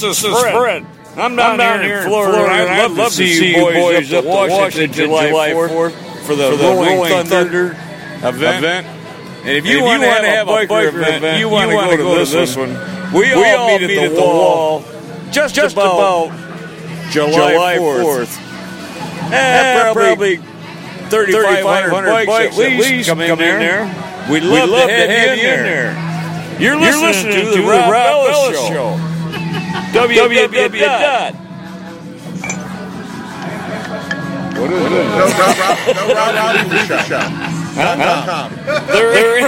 This is Fred. I'm down, I'm here, in Florida, Florida and I'd love to see you boys up to Washington, July 4th for the, for the Rolling, Rolling Thunder, Thunder event. event. And if you, want to have, have, a biker, event, event, you want to go, to this one. one. We, we all, meet, meet at the wall just, just about, about July 4th. And eh, probably 3,500 bikes at least come in there. We'd love, to have you in there. You're listening to the Rob Bella Show www. What is it? No, no, no, no, no, show. Huh? They're,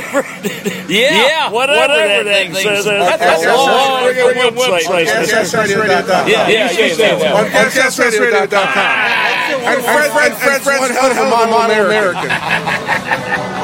yeah, yeah, whatever, whatever that, thing says. That's, that's a long website. PodcastRadio.com. Yeah, yeah, you say that. On PodcastRadio.com. And Fred, Fred, Fred's one hell of a model American.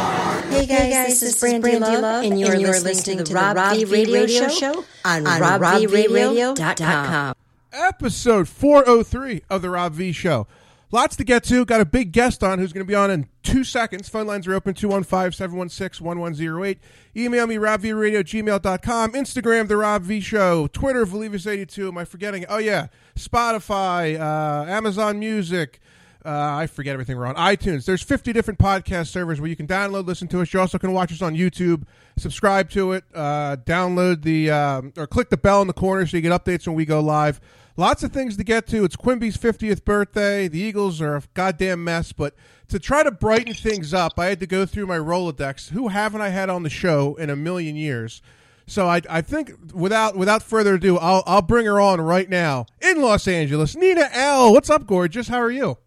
Hey guys, hey guys, this, this is Brandy Love, Love, and you're, and you're listening, listening, to the Rob, Rob V Radio, Radio Show on, on RobVRadio.com. Episode 403 of the Rob V Show. Lots to get to. Got a big guest on who's going to be on in two seconds. Phone lines are open 215 716 1108. Email me, robvradio, gmail.com. Instagram, The Rob V Show. Twitter, Valivas82. Am I forgetting? Oh, yeah. Spotify, uh, Amazon Music. Uh, I forget everything we're on. iTunes. There's 50 different podcast servers where you can download, listen to us. You also can watch us on YouTube. Subscribe to it. Uh, download the, uh, or click the bell in the corner so you get updates when we go live. Lots of things to get to. It's Quimby's 50th birthday. The Eagles are a goddamn mess, but to try to brighten things up, I had to go through my Rolodex. Who haven't I had on the show in a million years? So I, I think without without further ado, I'll I'll bring her on right now in Los Angeles. Nina Elle, what's up, gorgeous? How are you?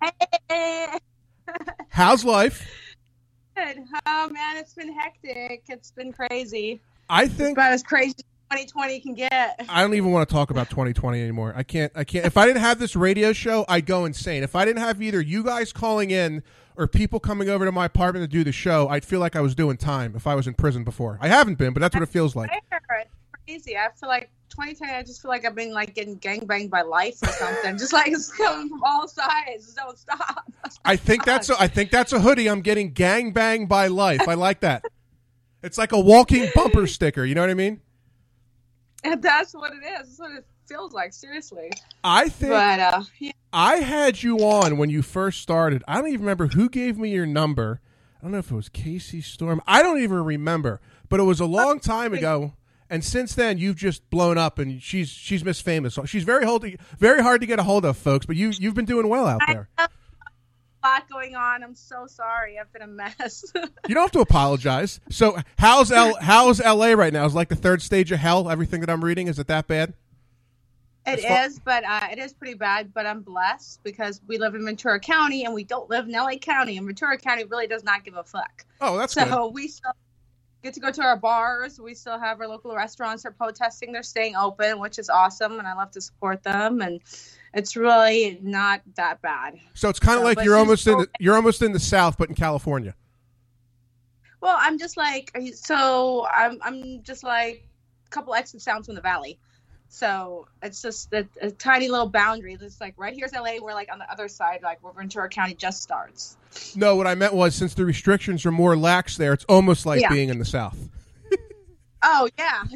Hey. How's life? Good. Oh man, it's been hectic. It's been crazy. I think it's about as crazy as 2020 can get. I don't even want to talk about 2020 anymore. I can't. I can't. If I didn't have this radio show, I'd go insane. If I didn't have either you guys calling in or people coming over to my apartment to do the show, I'd feel like I was doing time if I was in prison before. I haven't been, but that's what it feels like. It's crazy. I feel like 2020. I just feel like I've been like getting gangbanged by life or something. just like it's coming from all sides. Don't stop. I think that's a, I think that's a hoodie. I'm getting gangbanged by life. I like that. It's like a walking bumper sticker. You know what I mean? And that's what it is. That's what it feels like. Seriously. I think. But uh, yeah. I had you on when you first started. I don't even remember who gave me your number. I don't know if it was Casey Storm. I don't even remember, but it was a long time ago. And since then, you've just blown up, and she's she's Miss Famous. She's very hold, very hard to get a hold of, folks. But you you've been doing well out there. A lot going on. I'm so sorry. I've been a mess. you don't have to apologize. So how's L how's L.A. right now? Is like the third stage of hell? Everything that I'm reading is it that bad? It is, but uh, it is pretty bad. But I'm blessed because we live in Ventura County and we don't live in LA County, and Ventura County really does not give a fuck. Oh, that's so good. we still get to go to our bars. We still have our local restaurants are protesting. They're staying open, which is awesome, and I love to support them. And it's really not that bad. So it's kind of So, like you're almost in the, you're almost in the South, but in California. Well, I'm just like so. I'm I'm just like a couple exit sounds from the valley. So it's just a, a tiny little boundary. It's like right here's LA. We're like on the other side, like where Ventura County just starts. No, what I meant was since the restrictions are more lax there, it's almost like Yeah. being in the South. Oh yeah,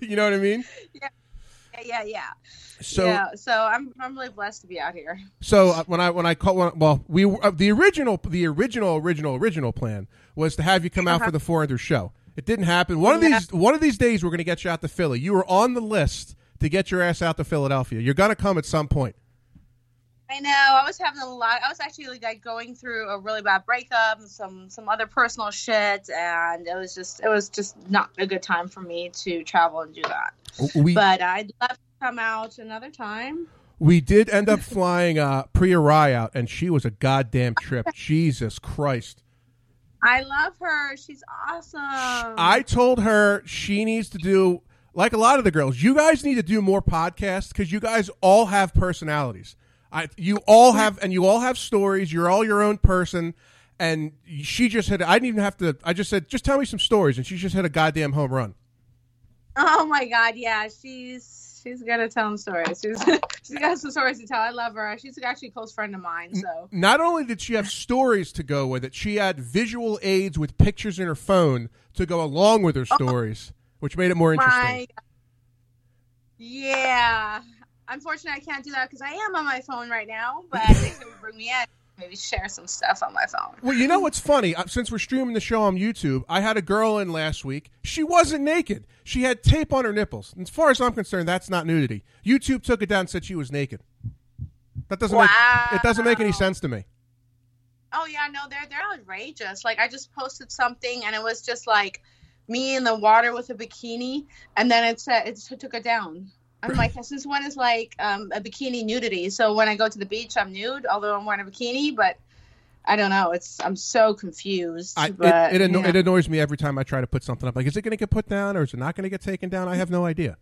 you know what I mean? yeah, yeah, yeah. So yeah, so I'm I'm really blessed to be out here. So uh, when I when I call when, well we uh, the original the original original original plan was to have you come out Uh-huh. for the 400 show. It didn't happen. One of these one of these days we're going to get you out to Philly. You were on the list to get your ass out to Philadelphia. You're going to come at some point. I know. I was having a lot. I was actually like going through a really bad breakup and some some other personal shit, and it was just it was just not a good time for me to travel and do that. We But I'd love to come out another time. we did end up flying uh, Priya Rai out, and she was a goddamn trip. Jesus Christ! I love her. She's awesome. I told her she needs to do like a lot of the girls. You guys need to do more podcasts because you guys all have personalities. I, you all have, and you all have stories. You're all your own person. And she just hit. I didn't even have to. I just said, just tell me some stories, and she just hit a goddamn home run. Oh my god, yeah, she's she's good at telling stories. She's she's got some stories to tell. I love her. She's actually a close friend of mine. So Not only did she have stories to go with it, she had visual aids with pictures in her phone to go along with her oh. stories, which made it more interesting. my Yeah. Unfortunately, I can't do that because I am on my phone right now. But they would bring me in, maybe share some stuff on my phone. Well, you know what's funny? Since we're streaming the show on YouTube, I had a girl in last week. She wasn't naked. She had tape on her nipples. And as far as I'm concerned, that's not nudity. YouTube took it down and said she was naked. That doesn't make it doesn't make any sense to me. Oh yeah, no, they're they're outrageous. Like I just posted something and it was just like me in the water with a bikini, and then it said it took it down. I'm like, since is like um, a bikini nudity? So when I go to the beach, I'm nude, although I'm wearing a bikini. But I don't know. It's I'm so confused. I, but, it, it, anno- yeah. it annoys me every time I try to put something up. Like, is it going to get put down or is it not going to get taken down? I have no idea.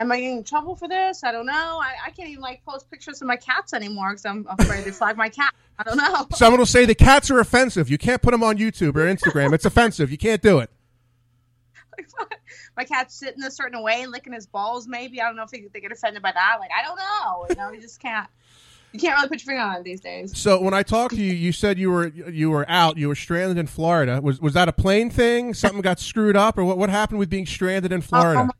Am I getting in trouble for this? I don't know. I, I can't even like post pictures of my cats anymore because I'm afraid to flag my cat. I don't know. Someone will say the cats are offensive. You can't put them on YouTube or Instagram. It's offensive. You can't do it. my cat's sitting a certain way, licking his balls. Maybe I don't know if they, they get offended by that. Like I don't know. You know, you just can't. You can't really put your finger on it these days. So when I talked to you, you said you were you were out. You were stranded in Florida. Was was that a plane thing? Something got screwed up, or what? What happened with being stranded in uh, oh Florida? Oh, my God,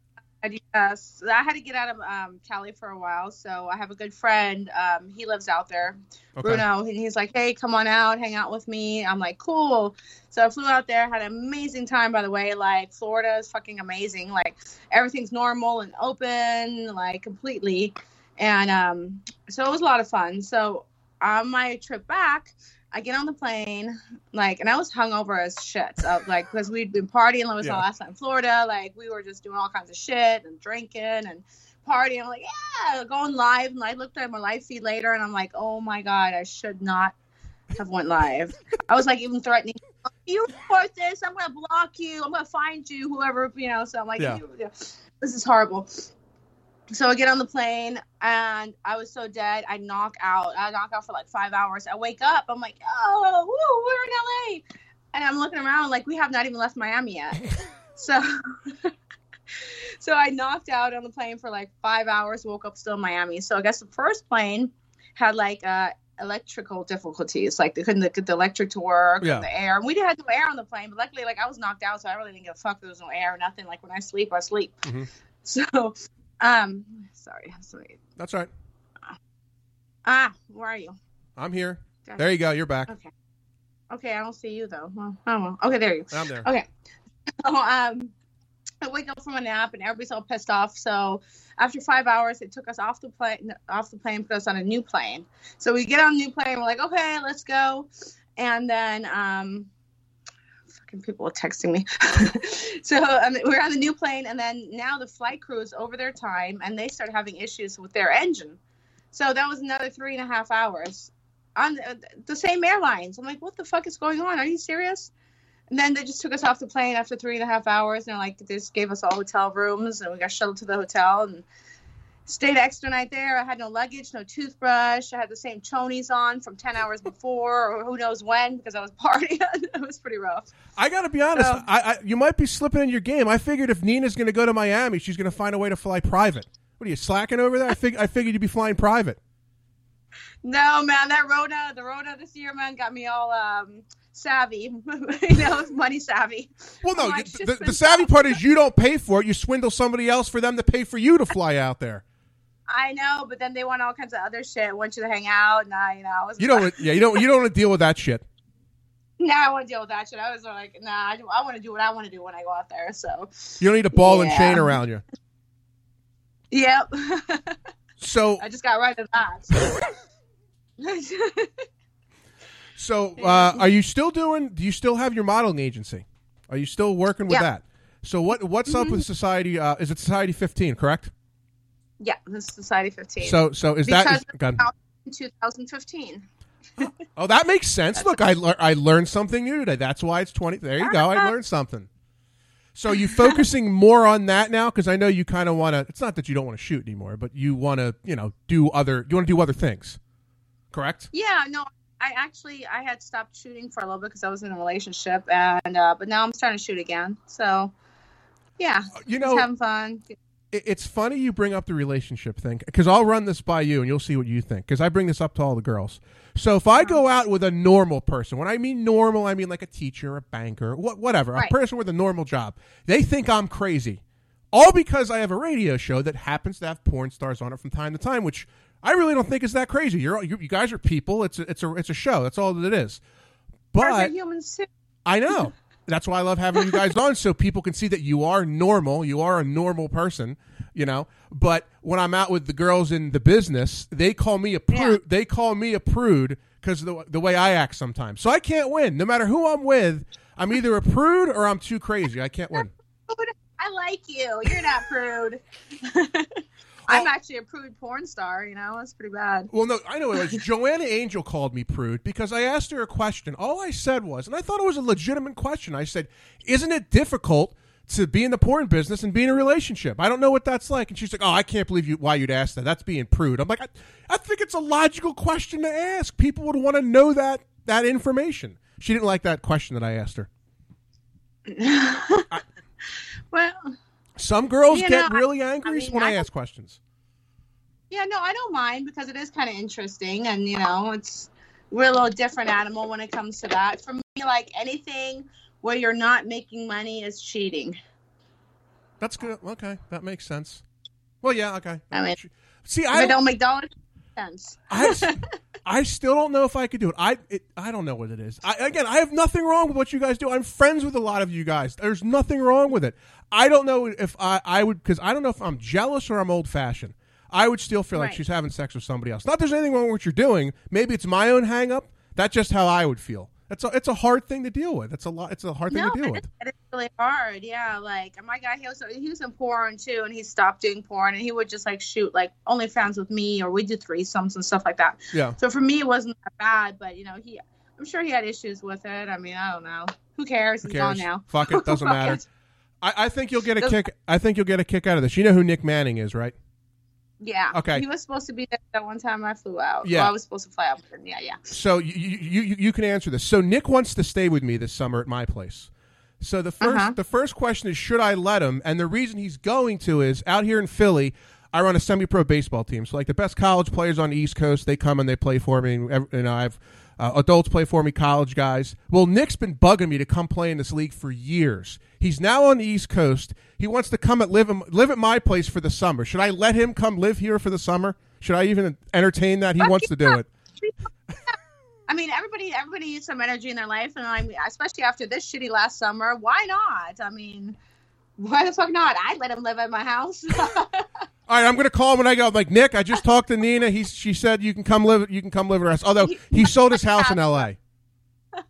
yes, I had to get out of um, Cali for a while. So I have a good friend. Um, he lives out there, Okay. Bruno. And he's like, "Hey, come on out, hang out with me." I'm like, "Cool." So I flew out there, had an amazing time. By the way, like Florida is fucking amazing. Like everything's normal and open, like completely. And um, so it was a lot of fun. So on my trip back, I get on the plane, like, and I was hungover as shit, uh, like, because we'd been partying. It was Yeah. last night in Florida. Like, we were just doing all kinds of shit and drinking and partying. I'm like, yeah, going live. And I looked at my live feed later, and I'm like, oh my god, I should not have went live. I was like even threatening. You report this, I'm gonna block you. I'm gonna find you, whoever you know. So I'm like, Yeah. this is horrible. So I get on the plane and I was so dead. I knock out. I knock out for like five hours. I wake up. I'm like, oh, woo, we're in LA. And I'm looking around like we have not even left Miami yet. so, so I knocked out on the plane for like five hours. Woke up still in Miami. So I guess the first plane had like uh, electrical difficulties. Like they couldn't get the electric to work Yeah. the air. And we didn't have no air on the plane, but luckily, like I was knocked out, so I really didn't give a fuck. There was no air or nothing. Like when I sleep, I sleep. Mhm. So, um, sorry, sorry. That's right. Ah, where are you? I'm here. There you go. You're back. Okay. Okay, I don't see you though. Well, oh well. Okay, there you. I'm there. Okay. So, um, I wake up from a nap and everybody's all pissed off. So after five hours, they took us off the plane, off the plane, put us on a new plane. So we get on a new plane. We're like, okay, let's go. And then, um, fucking people texting me. so um, we're on the new plane, and then now the flight crew is over their time, and they start having issues with their engine. So that was another three and a half hours on the, the same airlines. I'm like, what the fuck is going on? Are you serious? And then they just took us off the plane after three and a half hours, and they're like, they just gave us all hotel rooms, and we got shuttled to the hotel and stayed extra night there. I had no luggage, no toothbrush. I had the same chonies on from ten hours before, or who knows when, because I was partying. it was pretty rough. I got to be honest. So- I, I you might be slipping in your game. I figured if Nina's going to go to Miami, she's going to find a way to fly private. What are you slacking over there? I fig- I figured you'd be flying private. No, man, that Rona, the Rona this year, man, got me all um, savvy. you know, money savvy. Well, no. Like, the, the savvy part is you don't pay for it. You swindle somebody else for them to pay for you to fly out there. I know, but then they want all kinds of other shit. Want you to hang out, and I, you know, I was You don't. wanna- Yeah, you don't. You don't want to deal with that shit. Nah, I want to deal with that shit. I was like, nah, I, do, I want to do what I want to do when I go out there. So, You don't need a ball and chain around you. yep. So, I just got right of that. so uh, are you still doing? Do you still have your modeling agency? Are you still working with Yeah. that? So what? What's up with Society? Uh, is it Society 15? Correct. Yeah, this is Society 15. So, so is that? because Is, go in 2015. Oh, that makes sense. Look, I lear- I learned something new today. That's why it's twenty. There you go. I learned something. So you focusing more on that now because I know you kind of want to. It's not that you don't want to shoot anymore, but you want to, you know, do other. You want to do other things, correct? Yeah, no, I actually I had stopped shooting for a little bit because I was in a relationship, and uh, but now I'm starting to shoot again. So, yeah, You just know, having fun. It- it's funny you bring up the relationship thing because I'll run this by you and you'll see what you think because I bring this up to all the girls. So if I go out with a normal person, when I mean normal, I mean like a teacher, a banker, what, whatever, Right. a person with a normal job, they think I'm crazy all because I have a radio show that happens to have porn stars on it from time to time, which I really don't think is that crazy. You're you, you guys are people. It's a, it's a it's a show. That's all that it is. But humans. I know. That's why I love having you guys on, so people can see that you are normal. You are a normal person, you know. But when I'm out with the girls in the business, they call me a prude. Yeah. They call me a prude because of the, the way I act sometimes. So I can't win. No matter who I'm with, I'm either a prude or I'm too crazy. I can't win. I like you. You're not prude. I'm actually a prude porn star, you know. That's pretty bad. Well, no, I know it was. Joanna Angel called me prude because I asked her a question. All I said was, and I thought it was a legitimate question. I said, "Isn't it difficult to be in the porn business and be in a relationship? I don't know what that's like." And she's like, "Oh, I can't believe you why you'd ask that. That's being prude." I'm like, I, I think it's a logical question to ask. People would want to know that that information. She didn't like that question that I asked her. I, well, some girls get know, really angry I mean, when I, I ask questions. Yeah, no, I don't mind because it is kind of interesting, and you know, it's we're a little different animal when it comes to that. For me, like anything where you're not making money is cheating. That's good. Okay, that makes sense. Well, yeah, okay. I mean, see, I, I don't make dollars sense. I, I still don't know if I could do it. I it, I don't know what it is. I, again, I have nothing wrong with what you guys do. I'm friends with a lot of you guys. There's nothing wrong with it. I don't know if I I would because I don't know if I'm jealous or I'm old fashioned. I would still feel like she's having sex with somebody else. Not there's anything wrong with what you're doing. Maybe it's my own hang up. That's just how I would feel. It's a it's a hard thing to deal with. It's a lot. It's a hard thing no, to deal with. It's really hard. Yeah, like my guy, he was he was in porn too, and he stopped doing porn, and he would just like shoot like OnlyFans with me, or we did threesomes and stuff like that. Yeah. So for me, it wasn't that bad, but you know, he, I'm sure he had issues with it. I mean, I don't know. Who cares? Who He's cares? gone now. Fuck it, doesn't matter. I, I think you'll get a kick. I think you'll get a kick out of this. You know who Nick Manning is, right? Yeah. Okay. He was supposed to be there that one time I flew out. Yeah. Well, I was supposed to fly out with him. Yeah, yeah. So you, you you can answer this. So Nick wants to stay with me this summer at my place. So the 1st uh-huh. the first question is should I let him? And the reason he's going to is out here in Philly. I run a semi-pro baseball team, so like the best college players on the East Coast, they come and they play for me. And, and I've uh, adults play for me, college guys. Well, Nick's been bugging me to come play in this league for years. He's now on the East Coast. He wants to come at live live at my place for the summer. Should I let him come live here for the summer? Should I even entertain that? He wants to do it. I mean, everybody everybody needs some energy in their life, and I mean, especially after this shitty last summer, why not? I mean, why the fuck not? I'd let him live at my house. All right, I'm going to call him when I go. I'm like Nick. I just talked to Nina. He she said you can come live. You can come live with us. Although he sold his house in L.A.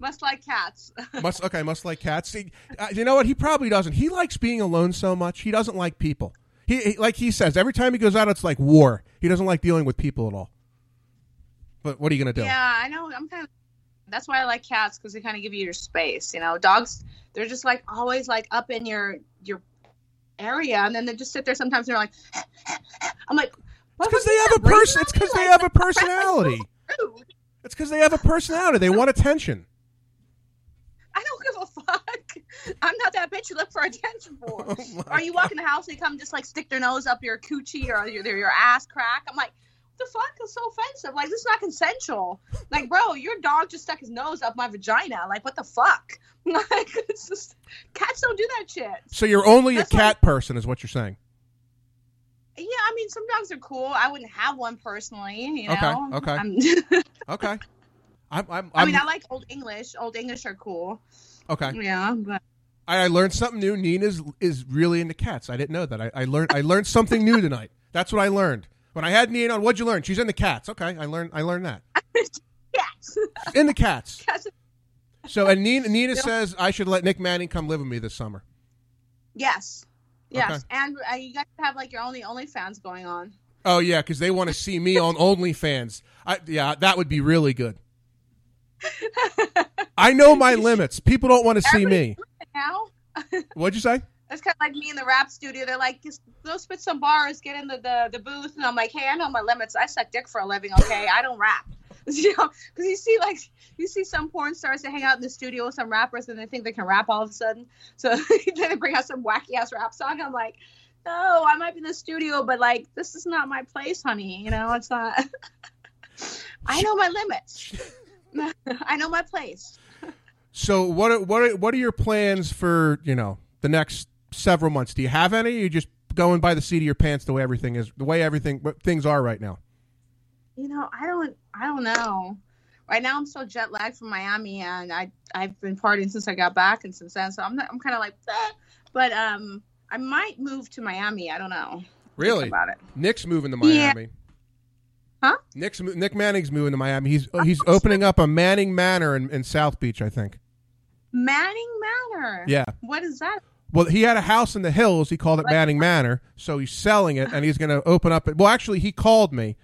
must like cats. must okay. Must like cats. See, uh, you know what? He probably doesn't. He likes being alone so much. He doesn't like people. He, he like he says every time he goes out, it's like war. He doesn't like dealing with people at all. But what are you going to do? Yeah, I know. I'm kind of. That's why I like cats because they kind of give you your space. You know, dogs. They're just like always like up in your your area, and then they just sit there sometimes. and They're like, I'm like, because they have a person. It's because they have a personality. It's because they have a personality. They want attention. I don't give a fuck. I'm not that bitch you look for attention oh for. Oh or you walking the house and they come just like stick their nose up your coochie or your, your ass crack. I'm like, the fuck is so offensive? Like this is not consensual. Like, bro, your dog just stuck his nose up my vagina. Like, what the fuck? Like, it's just cats don't do that shit. So you're only That's a cat like, person, is what you're saying? Yeah, I mean, some dogs are cool. I wouldn't have one personally. You know? Okay. Okay. okay. I'm, I'm, I'm, i mean, I like Old English. Old English are cool. Okay. Yeah, but I, I learned something new. Nina's is is really into cats. I didn't know that. I, I learned I learned something new tonight. That's what I learned when I had Nina on. What'd you learn? She's in the cats. Okay, I learned I learned that. cats. In the cats. cats. So and Nina Nina says I should let Nick Manning come live with me this summer. Yes. Yes, okay. and uh, you guys have like your only OnlyFans going on. Oh yeah, because they want to see me on OnlyFans. I, yeah, that would be really good. I know my limits. People don't want to see me. Now. What'd you say? It's kind of like me in the rap studio. They're like, just go spit some bars, get in the, the, the booth. And I'm like, hey, I know my limits. I suck dick for a living, okay? I don't rap. you know, because you see, like, you see some porn stars that hang out in the studio with some rappers and they think they can rap all of a sudden. So they bring out some wacky ass rap song. I'm like, no, I might be in the studio, but like, this is not my place, honey. You know, it's not. I know my limits. I know my place. so what? Are, what? Are, what are your plans for you know the next several months? Do you have any? You just going by the seat of your pants the way everything is, the way everything things are right now. You know, I don't, I don't know. Right now, I'm so jet lagged from Miami, and I, I've been partying since I got back, and since then, so I'm, not, I'm kind of like, but um, I might move to Miami. I don't know. Really? Think about it. Nick's moving to Miami. Yeah. Huh? Nick's Nick Manning's moving to Miami. He's he's opening up a Manning Manor in, in South Beach, I think. Manning Manor. Yeah. What is that? Well, he had a house in the hills. He called it Manning Manor. So he's selling it, and he's going to open up. It. Well, actually, he called me.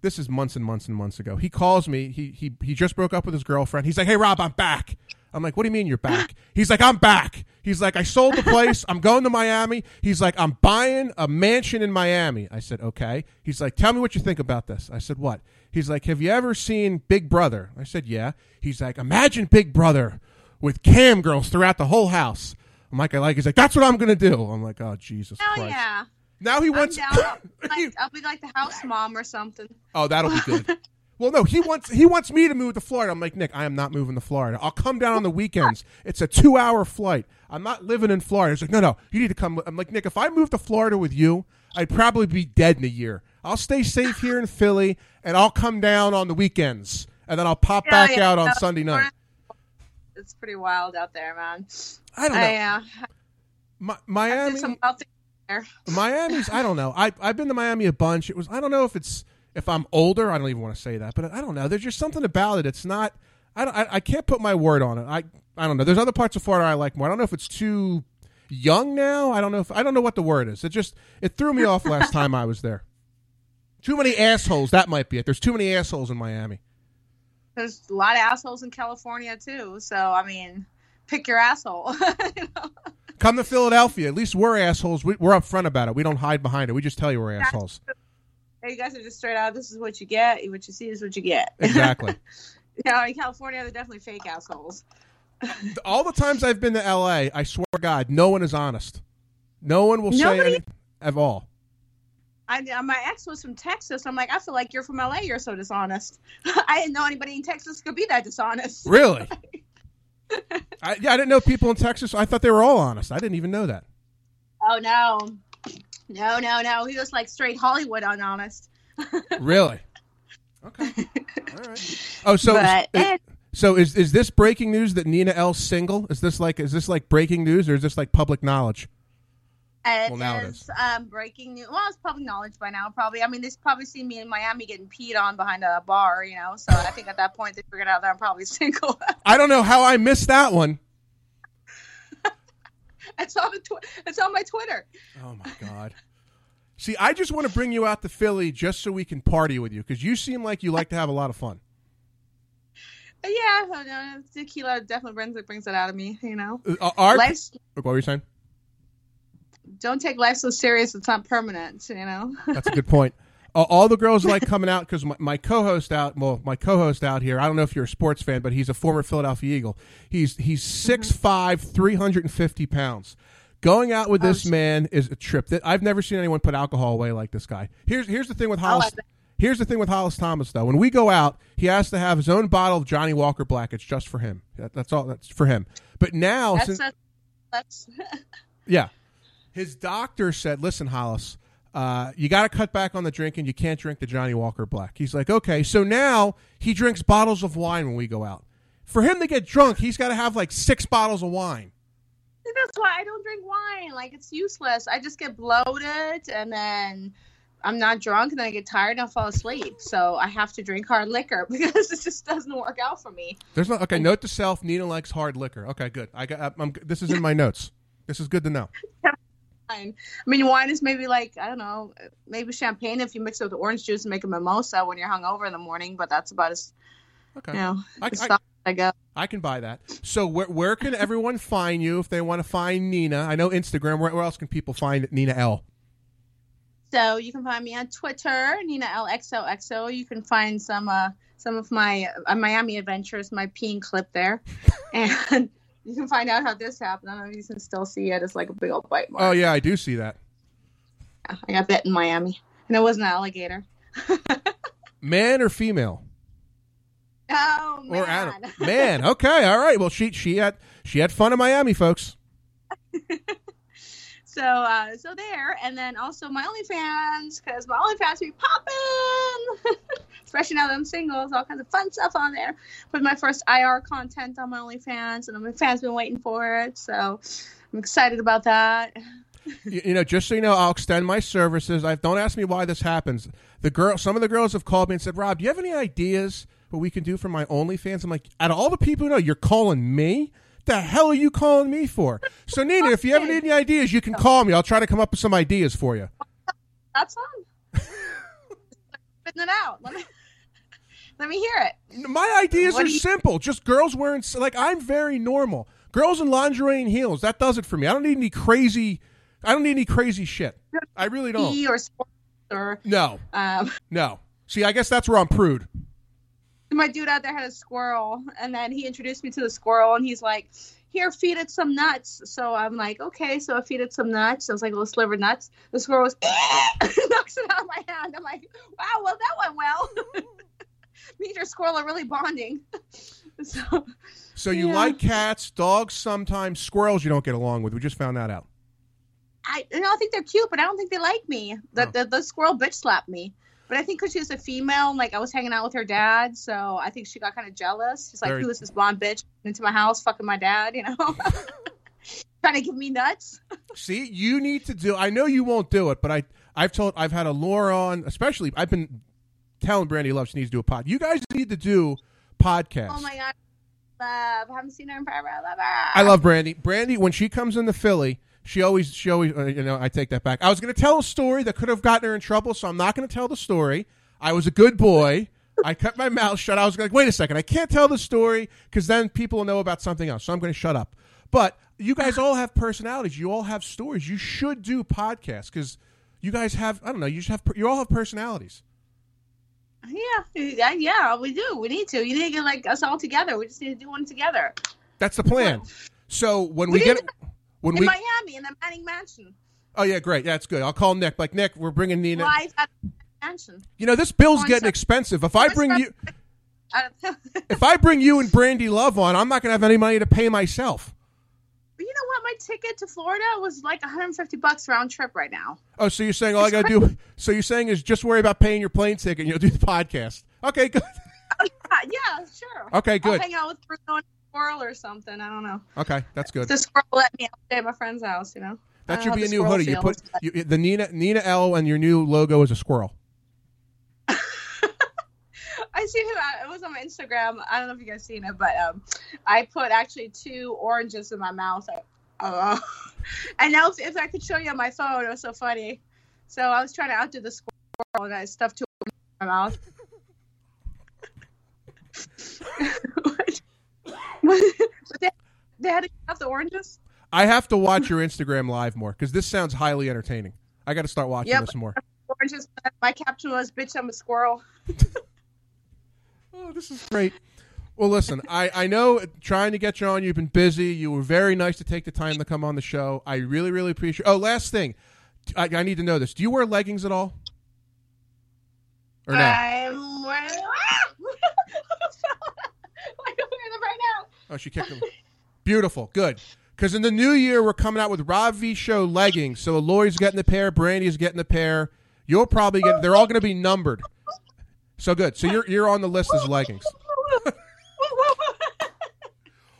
This is months and months and months ago. He calls me. He he he just broke up with his girlfriend. He's like, "Hey, Rob, I'm back." I'm like, "What do you mean you're back?" He's like, "I'm back." He's like, "I sold the place. I'm going to Miami." He's like, "I'm buying a mansion in Miami." I said, "Okay." He's like, "Tell me what you think about this." I said, "What?" He's like, "Have you ever seen Big Brother?" I said, "Yeah." He's like, "Imagine Big Brother with cam girls throughout the whole house." I'm like, I like. He's like, that's what I'm gonna do. I'm like, oh Jesus Hell Christ. yeah. Now he wants. I'm down. I'll, be like, I'll be like the house mom or something. oh, that'll be good. well, no, he wants he wants me to move to Florida. I'm like, Nick, I am not moving to Florida. I'll come down on the weekends. It's a two hour flight. I'm not living in Florida. He's like, no, no, you need to come. I'm like, Nick, if I move to Florida with you, I'd probably be dead in a year. I'll stay safe here in Philly, and I'll come down on the weekends, and then I'll pop Yeah, back yeah, out on Sunday night. It's pretty wild out there, man. I don't know. I, uh, Mi- Miami. did some wild things there. Miami's I don't know. I I've been to Miami a bunch. It was I don't know if it's if I'm older, I don't even want to say that, but I don't know. There's just something about it. It's not I don't, I, I can't put my word on it. I I don't know. There's other parts of Florida I like more. I don't know if it's too young now. I don't know if I don't know what the word is. It just it threw me off last time I was there. Too many assholes. That might be it. There's too many assholes in Miami. There's a lot of assholes in California too. So I mean, pick your asshole. you know? Come to Philadelphia. At least we're assholes. We, we're upfront about it. We don't hide behind it. We just tell you we're assholes. Hey, you guys are just straight out. This is what you get. What you see is what you get. Exactly. you know, in California, they're definitely fake assholes. all the times I've been to LA, I swear to God, no one is honest. No one will say Nobody- anything at all. I, my ex was from Texas. I'm like, I feel like you're from LA. You're so dishonest. I didn't know anybody in Texas could be that dishonest. Really? I, yeah, I didn't know people in Texas. I thought they were all honest. I didn't even know that. Oh no, no, no, no. He was like straight Hollywood unhonest. Really? Okay. All right. Oh, so But- is, eh. so is is this breaking news that Nina Elle's single? Is this like is this like breaking news or is this like public knowledge? It Well, now it is, is. um, breaking news. Well, it's public knowledge by now, probably. I mean, they've probably seen me in Miami getting peed on behind a bar, you know. So I think at that point they figured out that I'm probably single. I don't know how I missed that one. it's on the tw- it's on my Twitter. Oh my god. See, I just want to bring you out to Philly just so we can party with you because you seem like you like to have a lot of fun. Yeah, tequila definitely brings it brings it out of me, you know. Uh, Art, Life's what were you saying? Don't take life so serious. It's not permanent, you know. That's a good point. Uh, all the girls like coming out because my, my co-host out, well, my co-host out here. I don't know if you're a sports fan, but he's a former Philadelphia Eagle. He's he's six five, three hundred and fifty pounds. Going out with this Oh, man is a trip. That I've never seen anyone put alcohol away like this guy. Here's here's the thing with Hollis. Here's the thing with Hollis Thomas though. When we go out, he has to have his own bottle of Johnnie Walker Black. It's just for him. That, that's all. That's for him. But now, That's since, that's, that's yeah. His doctor said, "Listen, Hollis, uh, you got to cut back on the drinking. You can't drink the Johnnie Walker Black." He's like, "Okay." So now he drinks bottles of wine when we go out. For him to get drunk, he's got to have like six bottles of wine. that's why I don't drink wine. Like it's useless. I just get bloated and then I'm not drunk and then I get tired and I fall asleep. So I have to drink hard liquor because it just doesn't work out for me. There's no okay. Note to self: Nina likes hard liquor. Okay, good. I got. I'm, this is in my notes. This is good to know. Wine. I mean, wine is maybe like I don't know, maybe champagne if you mix it with orange juice and make a mimosa when you're hungover in the morning. But that's about as Okay, you know I- as I- I go. I can buy that. So where where can everyone find you if they want to find Nina? I know Instagram. Where, where else can people find Nina Elle? So you can find me on Twitter, Nina LXOXO. You can find some uh, some of my uh, Miami adventures, my peeing clip there, and you can find out how this happened. I don't know if you can still see it. It's like a big old bite mark. Oh yeah, I do see that. I got bit in Miami, and it was an alligator. Man or female? Oh man! or animal. Man, okay, all right. Well, she she had she had fun in Miami, folks. so uh, so there, and then also my OnlyFans because my OnlyFans be popping, especially now that I'm single. There's all kinds of fun stuff on there. Put my first IR content on my OnlyFans, and my fans been waiting for it. So I'm excited about that. you, you know, just so you know, I'll extend my services. I don't ask me why this happens. The girl, some of the girls have called me and said, "Rob, do you have any ideas what we can do for my OnlyFans?" I'm like, out of all the people you know, you're calling me. The hell are you calling me for? So Nina, if you ever need any ideas, you can call me. I'll try to come up with some ideas for you. That's fun. Spitting it out. Let me let me hear it. My ideas What are you- simple. Just girls wearing like I'm very normal. Girls in lingerie and heels. That does it for me. I don't need any crazy. I don't need any crazy shit. I really don't. Or or No, um, no. See, I guess that's where I'm prude. My dude out there had a squirrel, and then he introduced me to the squirrel, and he's like, "Here, feed it some nuts." So I'm like, "Okay." So I feed it some nuts. It was like little sliver nuts. The squirrel was knocks it out of my hand. I'm like, "Wow, well that went well." Me and your squirrel are really bonding. so So you Yeah. like cats, dogs sometimes, squirrels you don't get along with. We just found that out. I, you know, I think they're cute, but I don't think they like me. The Oh. the, the squirrel bitch slapped me. But I think because she was a female, like I was hanging out with her dad, so I think she got kind of jealous. She's like, Very- "Who is this blonde bitch into my house, fucking my dad?" You know, trying to give me nuts. See, you need to do. I know you won't do it, but I, I've told, I've had a Laura on. Especially, I've been telling Brandy Love she needs to do a pod. You guys need to do podcasts. Oh my god, love! I haven't seen her in forever. I love her. I love Brandy. Brandy, when she comes into Philly, she always, she always, uh, you know, I take that back. I was going to tell a story that could have gotten her in trouble, so I'm not going to tell the story. I was a good boy. I kept my mouth shut. I was like, wait a second, I can't tell the story because then people will know about something else. So I'm going to shut up. But you guys all have personalities. You all have stories. You should do podcasts because you guys have, I don't know, you just have, you all have personalities. Yeah, yeah, we do. We need to. You need to get like us all together. We just need to do one together That's the plan. So when we We get, when in we, Miami in the Manning Mansion, oh yeah, great. Yeah, that's good. I'll call Nick. Like, Nick, we're bringing Nina. the mansion. You know, this bill's getting expensive. If I bring you, if I bring you and Brandy Love on, I'm not going to have any money to pay myself. But you know what? My ticket to Florida was like 150 bucks round trip right now. Oh, so you're saying all I got to do? So you're saying is just worry about paying your plane ticket, and you'll do the podcast. Okay, good. Yeah, sure. Okay, I'll good. hang out with Bruno and Squirrel or something. I don't know. Okay, that's good. The Squirrel let me out at my friend's house. You know. That should be a new hoodie. You put you, the Nina Nina Elle and your new logo is a squirrel. I see it. It was on my Instagram. I don't know if you guys seen it, but um, I put actually two oranges in my mouth. Uh, and now if, if I could show you on my phone, it was so funny. So I was trying to outdo the squirrel, and I stuffed two oranges in my mouth. But they, they had to cut the oranges. I have to watch your Instagram live more because this sounds highly entertaining. I got to start watching Yep. this more. Oranges. My caption was, "Bitch, I'm a squirrel." Oh, this is great. Well, listen, I, I know trying to get you on, you've been busy. You were very nice to take the time to come on the show. I really, really appreciate Oh, last thing. I, I need to know this. Do you wear leggings at all? Or no? I'm wearing. like I'm wearing them right now. Oh, she kicked him. Beautiful. Good. Because in the new year, we're coming out with Rob V Show leggings. So Lori's getting the pair, Brandy's getting the pair. You'll probably get, they're all going to be numbered. So good. So you're, you're on the list as leggings.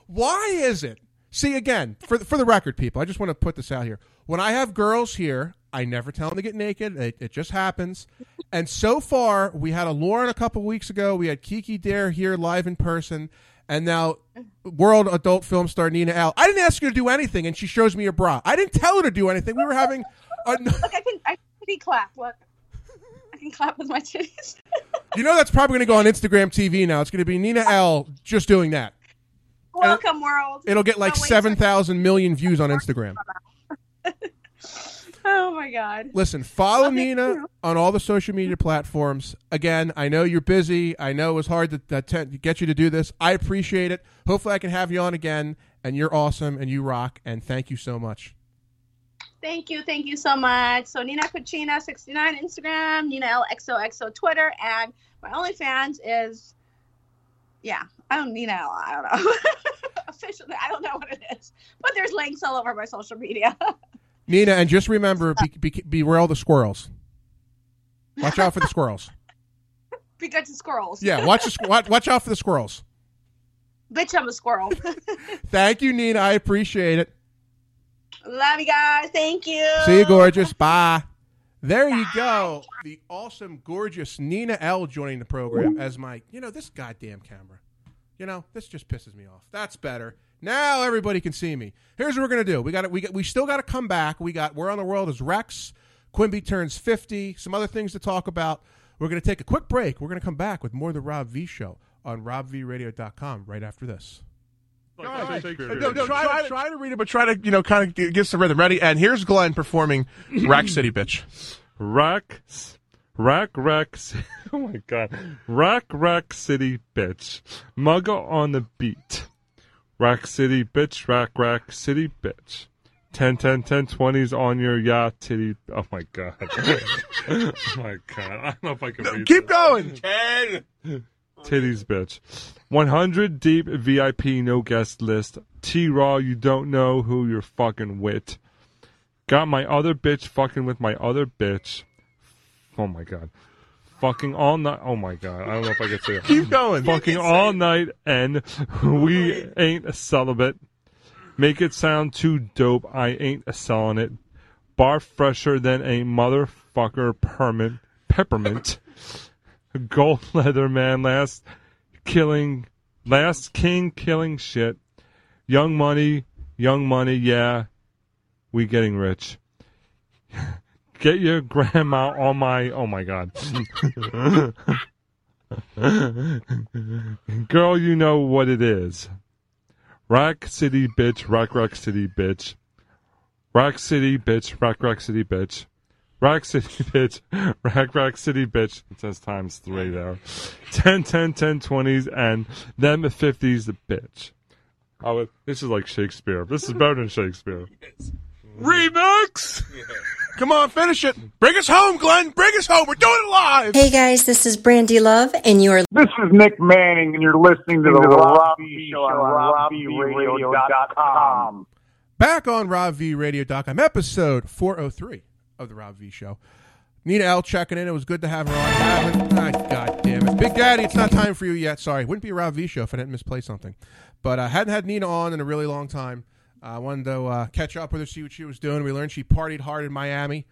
Why is it? See again for for the record, people. I just want to put this out here. When I have girls here, I never tell them to get naked. It, it just happens. And so far, we had a Lauren a couple weeks ago. We had Kiki Daire here live in person, and now world adult film star Nina Elle. I didn't ask her to do anything, and she shows me a bra. I didn't tell her to do anything. We were having. A, Look, I can I can clap. Look, I can clap with my titties. you know that's probably going to go on Instagram TV now. It's going to be Nina Elle. just doing that. Welcome, world. It'll get like seven thousand million views on Instagram. Oh my god. Listen, follow thank Nina on all the social media platforms. Again, I know you're busy. I know it was hard to, to, to get you to do this. I appreciate it. Hopefully, I can have you on again. And you're awesome and you rock. And thank you so much. Thank you, thank you so much. So Nina Cucina sixty nine Instagram, Nina LXOXO Twitter, and my OnlyFans is, yeah, I don't Nina Elle. I don't know officially. I don't know what it is, but there's links all over my social media. Nina, and just remember, uh, be, be, beware all the squirrels. Watch out for the squirrels. Because of squirrels. Yeah, watch, the, watch watch out for the squirrels. Bitch, I'm a squirrel. Thank you, Nina. I appreciate it. Love you guys. Thank you. See you, gorgeous. Bye. There you go. The awesome, gorgeous Nina Elle joining the program as my, you know, this goddamn camera. You know, this just pisses me off. That's better. Now everybody can see me. Here's what we're gonna do. We got We got. We still got to come back. We got. Where on the world is Rex? Quimby turns fifty. Some other things to talk about. We're gonna take a quick break. We're gonna come back with more of the Rob V Show on RobVRadio.com right after this. No, no, try, try to read it, but try to you know kind of get some rhythm. Ready? And here's Glenn performing "Rack City Bitch." Rack, rack, rack. Oh my god, rack, rack, city bitch. Mugga on the beat. Rack city bitch, rack, rack, city bitch. 10, 10, 10, 20s on your yacht, titty. Oh my god. oh my god. I don't know if I can read Keep that. going. 10. Titties, bitch. 100 deep VIP, no guest list. T Raw, you don't know who you're fucking with. Got my other bitch fucking with my other bitch. Oh my god. Fucking all night. Oh my god. I don't know if I can say it. Keep going. Fucking all night and we ain't a celibate. Make it sound too dope. I ain't a selling it. Bar fresher than a motherfucker permit, peppermint. Gold leather man last killing last king killing shit. Young money, young money, yeah. We getting rich. Get your grandma on my oh my god. Girl, you know what it is. Rock City bitch, Rock Rock City bitch. Rock City bitch, Rock Rock City bitch. Rock City bitch, Rock Rock City bitch. It says times three there. 10, 10, 10, 20s, and then the 50s, the bitch. Oh, this is like Shakespeare. This is better than Shakespeare. Remix! Come on, finish it. Bring us home, Glenn. Bring us home. We're doing it live. Hey guys, this is Brandy Love, and you're This is Nick Manning, and you're listening to the, Rob V Show on RobVRadio.com. Back on RobVRadio.com, episode 403 of the Rob V Show. Nina Elle checking in. It was good to have her on. Haven't, ah, God damn it. Big Daddy, it's not time for you yet. Sorry. Wouldn't be a Rob V Show if I didn't misplay something. But I uh, hadn't had Nina on in a really long time. I wanted to uh, catch up with her, see what she was doing. We learned she partied hard in Miami.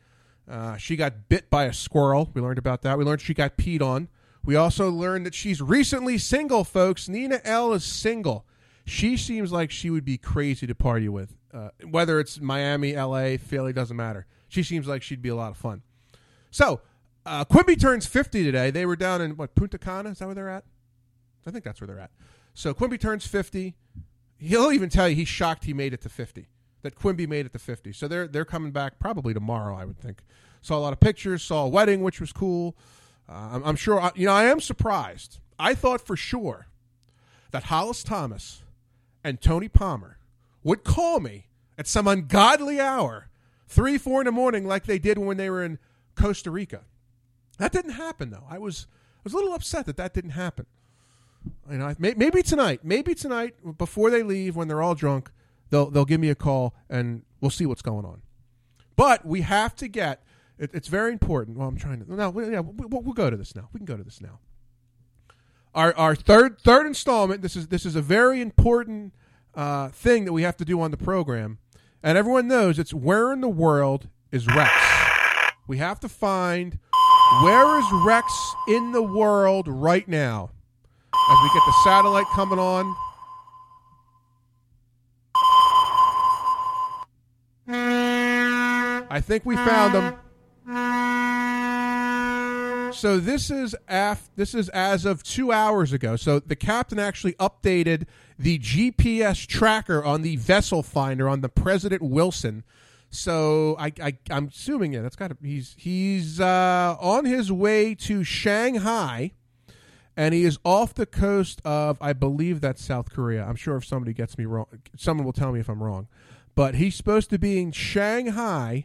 Uh, she got bit by a squirrel. We learned about that. We learned she got peed on. We also learned that she's recently single, folks. Nina Elle is single. She seems like she would be crazy to party with. Uh, whether it's Miami, LA, Philly, doesn't matter. She seems like she'd be a lot of fun. So, uh, Quimby turns 50 today. They were down in, what, Punta Cana? Is that where they're at? I think that's where they're at. So, Quimby turns 50 he'll even tell you he's shocked he made it to 50 that quimby made it to 50 so they're they're coming back probably tomorrow i would think. Saw a lot of pictures saw a wedding which was cool. Uh, I'm, I'm, sure I, you know i am surprised. I thought for sure that hollis thomas and tony palmer would call me at some ungodly hour three four in the morning like they did when they were in costa rica. That didn't happen though. I was I was a little upset that that didn't happen you know, maybe tonight, maybe tonight before they leave, when they're all drunk, they'll they'll give me a call and we'll see what's going on. But we have to get. It, it's very important. Well, I'm trying to. No, yeah, we'll, we'll go to this now. We can go to this now. Our our third third installment. This is this is a very important uh, thing that we have to do on the program, and everyone knows it's where in the world is Rex. We have to find where is Rex in the world right now as we get the satellite coming on. I think we found them. So this is af- this is as of two hours ago. So the captain actually updated the GPS tracker on the vessel finder on the President Wilson. So I, I am assuming yeah, that's got he's he's uh, on his way to Shanghai and he is off the coast of I believe that's South Korea. I'm sure if somebody gets me wrong, someone will tell me if I'm wrong. But he's supposed to be in Shanghai.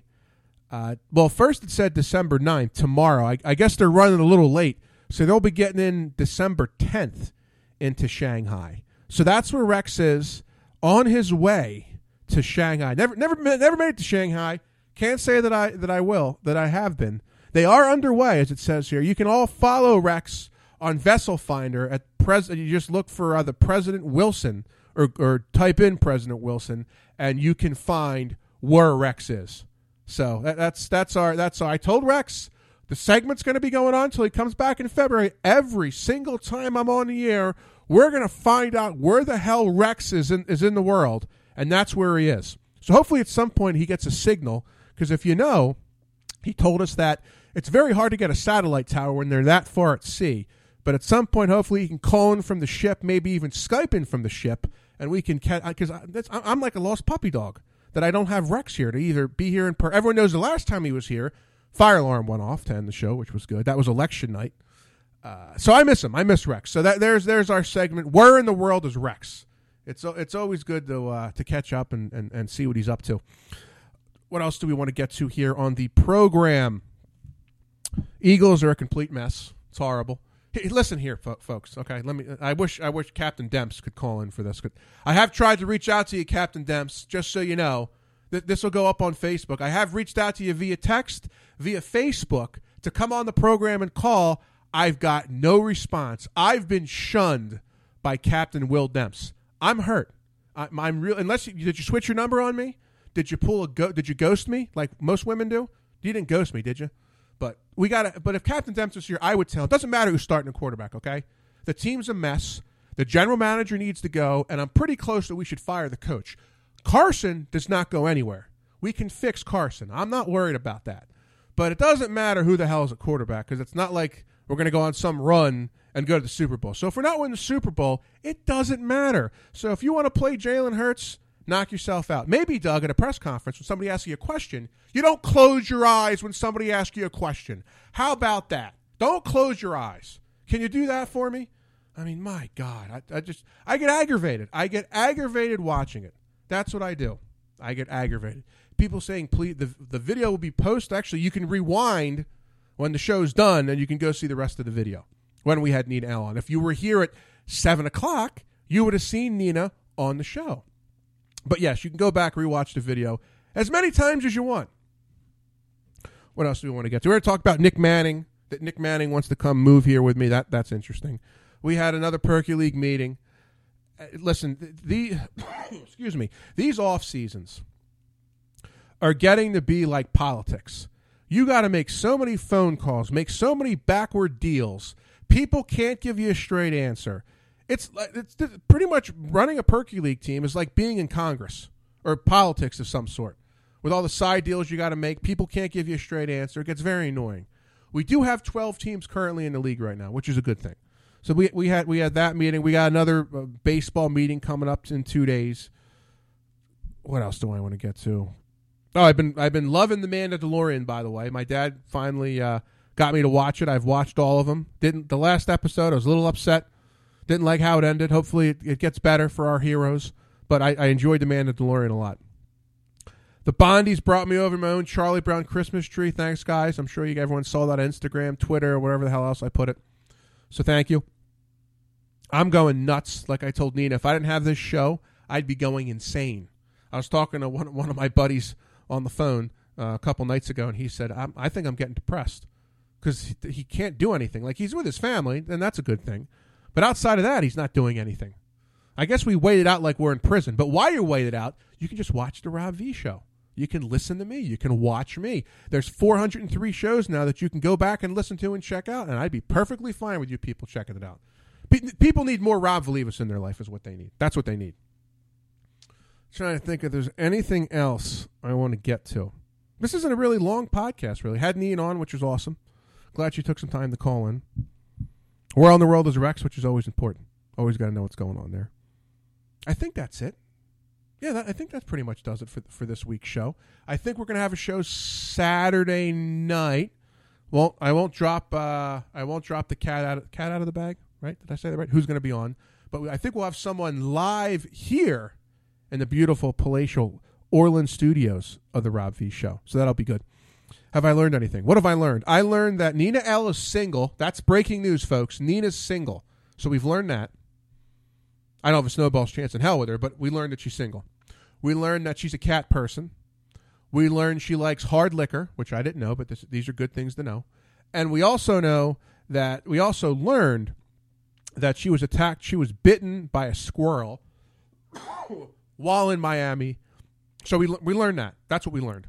Uh, well, first it said December 9th, tomorrow. I, I, guess they're running a little late, so they'll be getting in December 10th into Shanghai. So that's where Rex is on his way to Shanghai. Never, never, never made it to Shanghai. Can't say that I that I will that I have been. They are underway, as it says here. You can all follow Rex on Vessel Finder at pres. You just look for the President Wilson or or type in President Wilson, and you can find where Rex is. So that, that's that's our that's our, I told Rex the segment's going to be going on until he comes back in February. Every single time I'm on the air, we're going to find out where the hell Rex is in, is in the world, and that's where he is. So hopefully at some point he gets a signal, because if you know, he told us that it's very hard to get a satellite tower when they're that far at sea. But at some point, hopefully, he can call in from the ship, maybe even Skype in from the ship, and we can catch. Because I'm like a lost puppy dog that I don't have Rex here to either be here in per. Everyone knows the last time he was here, fire alarm went off to end the show, which was good. That was election night. Uh, so I miss him. I miss Rex. So that there's there's our segment. Where in the world is Rex? It's it's always good to uh, to catch up and, and, and see what he's up to. What else do we want to get to here on the program? Eagles are a complete mess. It's horrible. Hey, listen here, fo- folks. Okay, let me. I wish I wish Captain Demps could call in for this. I have tried to reach out to you, Captain Demps, just so you know. This will go up on Facebook. I have reached out to you via text, via Facebook, to come on the program and call. I've got no response. I've been shunned by Captain Will Demps. I'm hurt. I, am real. Unless you, did you switch your number on me? Did you pull a go? Did you ghost me like most women do? You didn't ghost me, did you? But we got. But if Captain Demps was here, I would tell him. Doesn't matter who's starting a quarterback. Okay, the team's a mess. The general manager needs to go, and I'm pretty close that we should fire the coach. Carson does not go anywhere. We can fix Carson. I'm not worried about that. But it doesn't matter who the hell is a quarterback because it's not like we're going to go on some run and go to the Super Bowl. So if we're not winning the Super Bowl, it doesn't matter. So if you want to play Jalen Hurts, knock yourself out. Maybe, Doug, at a press conference, when somebody asks you a question, you don't close your eyes when somebody asks you a question. How about that? Don't close your eyes. Can you do that for me? I mean, my God, I, I just, I get aggravated. I get aggravated watching it. That's what I do. I get aggravated. People saying, please, the, the video will be posted. Actually, you can rewind when the show's done and you can go see the rest of the video when we had Nina on. If you were here at 7 o'clock, you would have seen Nina on the show. But yes, you can go back rewatch the video as many times as you want. What else do we want to get to? We're going to talk about Nick Manning. That Nick Manning wants to come move here with me. That that's interesting. We had another Perky League meeting. Uh, listen, the excuse me, these off seasons are getting to be like politics. You got to make so many phone calls, make so many backward deals. People can't give you a straight answer. It's it's pretty much running a Perky League team is like being in Congress or politics of some sort. With all the side deals you got to make, people can't give you a straight answer. It gets very annoying. We do have 12 teams currently in the league right now, which is a good thing. So we we had we had that meeting. We got another uh, baseball meeting coming up in 2 days. What else do I want to get to? Oh, I've been I've been loving the Mandalorian by the way. My dad finally uh, got me to watch it. I've watched all of them. Didn't the last episode I was a little upset didn't like how it ended. Hopefully, it, it gets better for our heroes. But I, I enjoyed the Mandalorian a lot. The Bondies brought me over my own Charlie Brown Christmas tree. Thanks, guys. I'm sure you everyone saw that on Instagram, Twitter, or whatever the hell else I put it. So thank you. I'm going nuts. Like I told Nina, if I didn't have this show, I'd be going insane. I was talking to one, one of my buddies on the phone uh, a couple nights ago, and he said, i think I'm getting depressed because he, he can't do anything. Like he's with his family, and that's a good thing. But outside of that, he's not doing anything. I guess we waited out like we're in prison. But while you're waited out, you can just watch the Rob V show. You can listen to me. You can watch me. There's 403 shows now that you can go back and listen to and check out, and I'd be perfectly fine with you people checking it out. people need more Rob Valivas in their life, is what they need. That's what they need. I'm trying to think if there's anything else I want to get to. This isn't a really long podcast, really. Had Ian on, which was awesome. Glad you took some time to call in. Where on the world is Rex, which is always important. Always got to know what's going on there. I think that's it. Yeah, that, I think that pretty much does it for for this week's show. I think we're gonna have a show Saturday night. Well, I won't drop. Uh, I won't drop the cat out cat out of the bag. Right? Did I say that right? Who's gonna be on? But I think we'll have someone live here in the beautiful palatial Oreland Studios of the Rob V Show. So that'll be good. Have I learned anything? What have I learned? I learned that Nina Elle is single. That's breaking news, folks. Nina's single. So we've learned that. I don't have a snowball's chance in hell with her, but we learned that she's single. We learned that she's a cat person. We learned she likes hard liquor, which I didn't know, but this, these are good things to know. And we also know that we also learned that she was attacked. She was bitten by a squirrel while in Miami. So we we learned that. That's what we learned.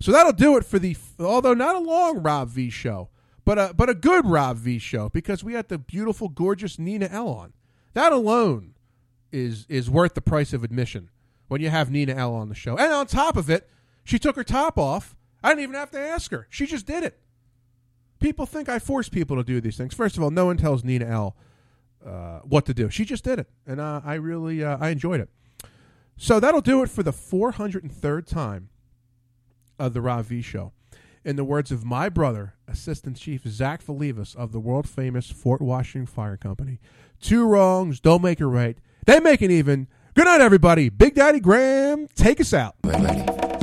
So that'll do it for the although not a long Rob V show, but a but a good Rob V show because we had the beautiful, gorgeous Nina Elle on. That alone is is worth the price of admission when you have Nina Elle on the show. And on top of it, she took her top off. I didn't even have to ask her. She just did it. People think I force people to do these things. First of all, no one tells Nina Elle uh, what to do. She just did it, and uh, I really uh, I enjoyed it. So that'll do it for the 403rd time of the V Show. In the words of my brother, Assistant Chief Zach Valivas of the world famous Fort Washington Fire Company, two wrongs don't make a right. They make it even. Good night, everybody. Big Daddy Graham, take us out. Here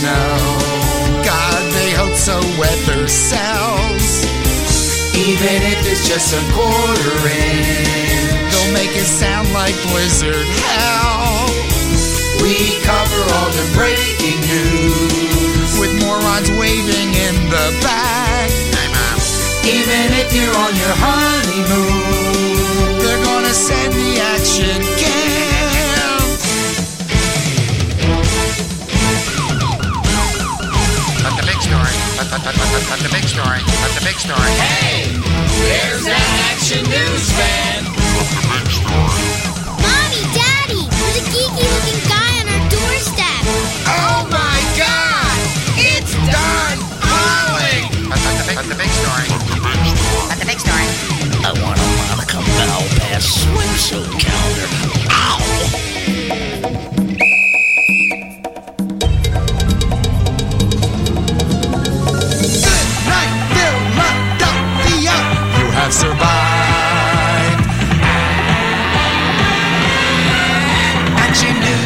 snow. God, they hope so weather sells. Even if it's just a quarter inch, they'll make it sound like blizzard hell. We cover all the breaking news with morons waving in the back. Even if you're on your honeymoon, they're gonna send the action cam. But, but, but, but, but the big story, but the big story. Hey, there's that action news fan. Mommy, Daddy, there's a geeky looking guy on our doorstep. Oh my God, it's Don Holling. But, but, the, big, but the big story, But the big story. I want a Monica Malpass swimsuit calendar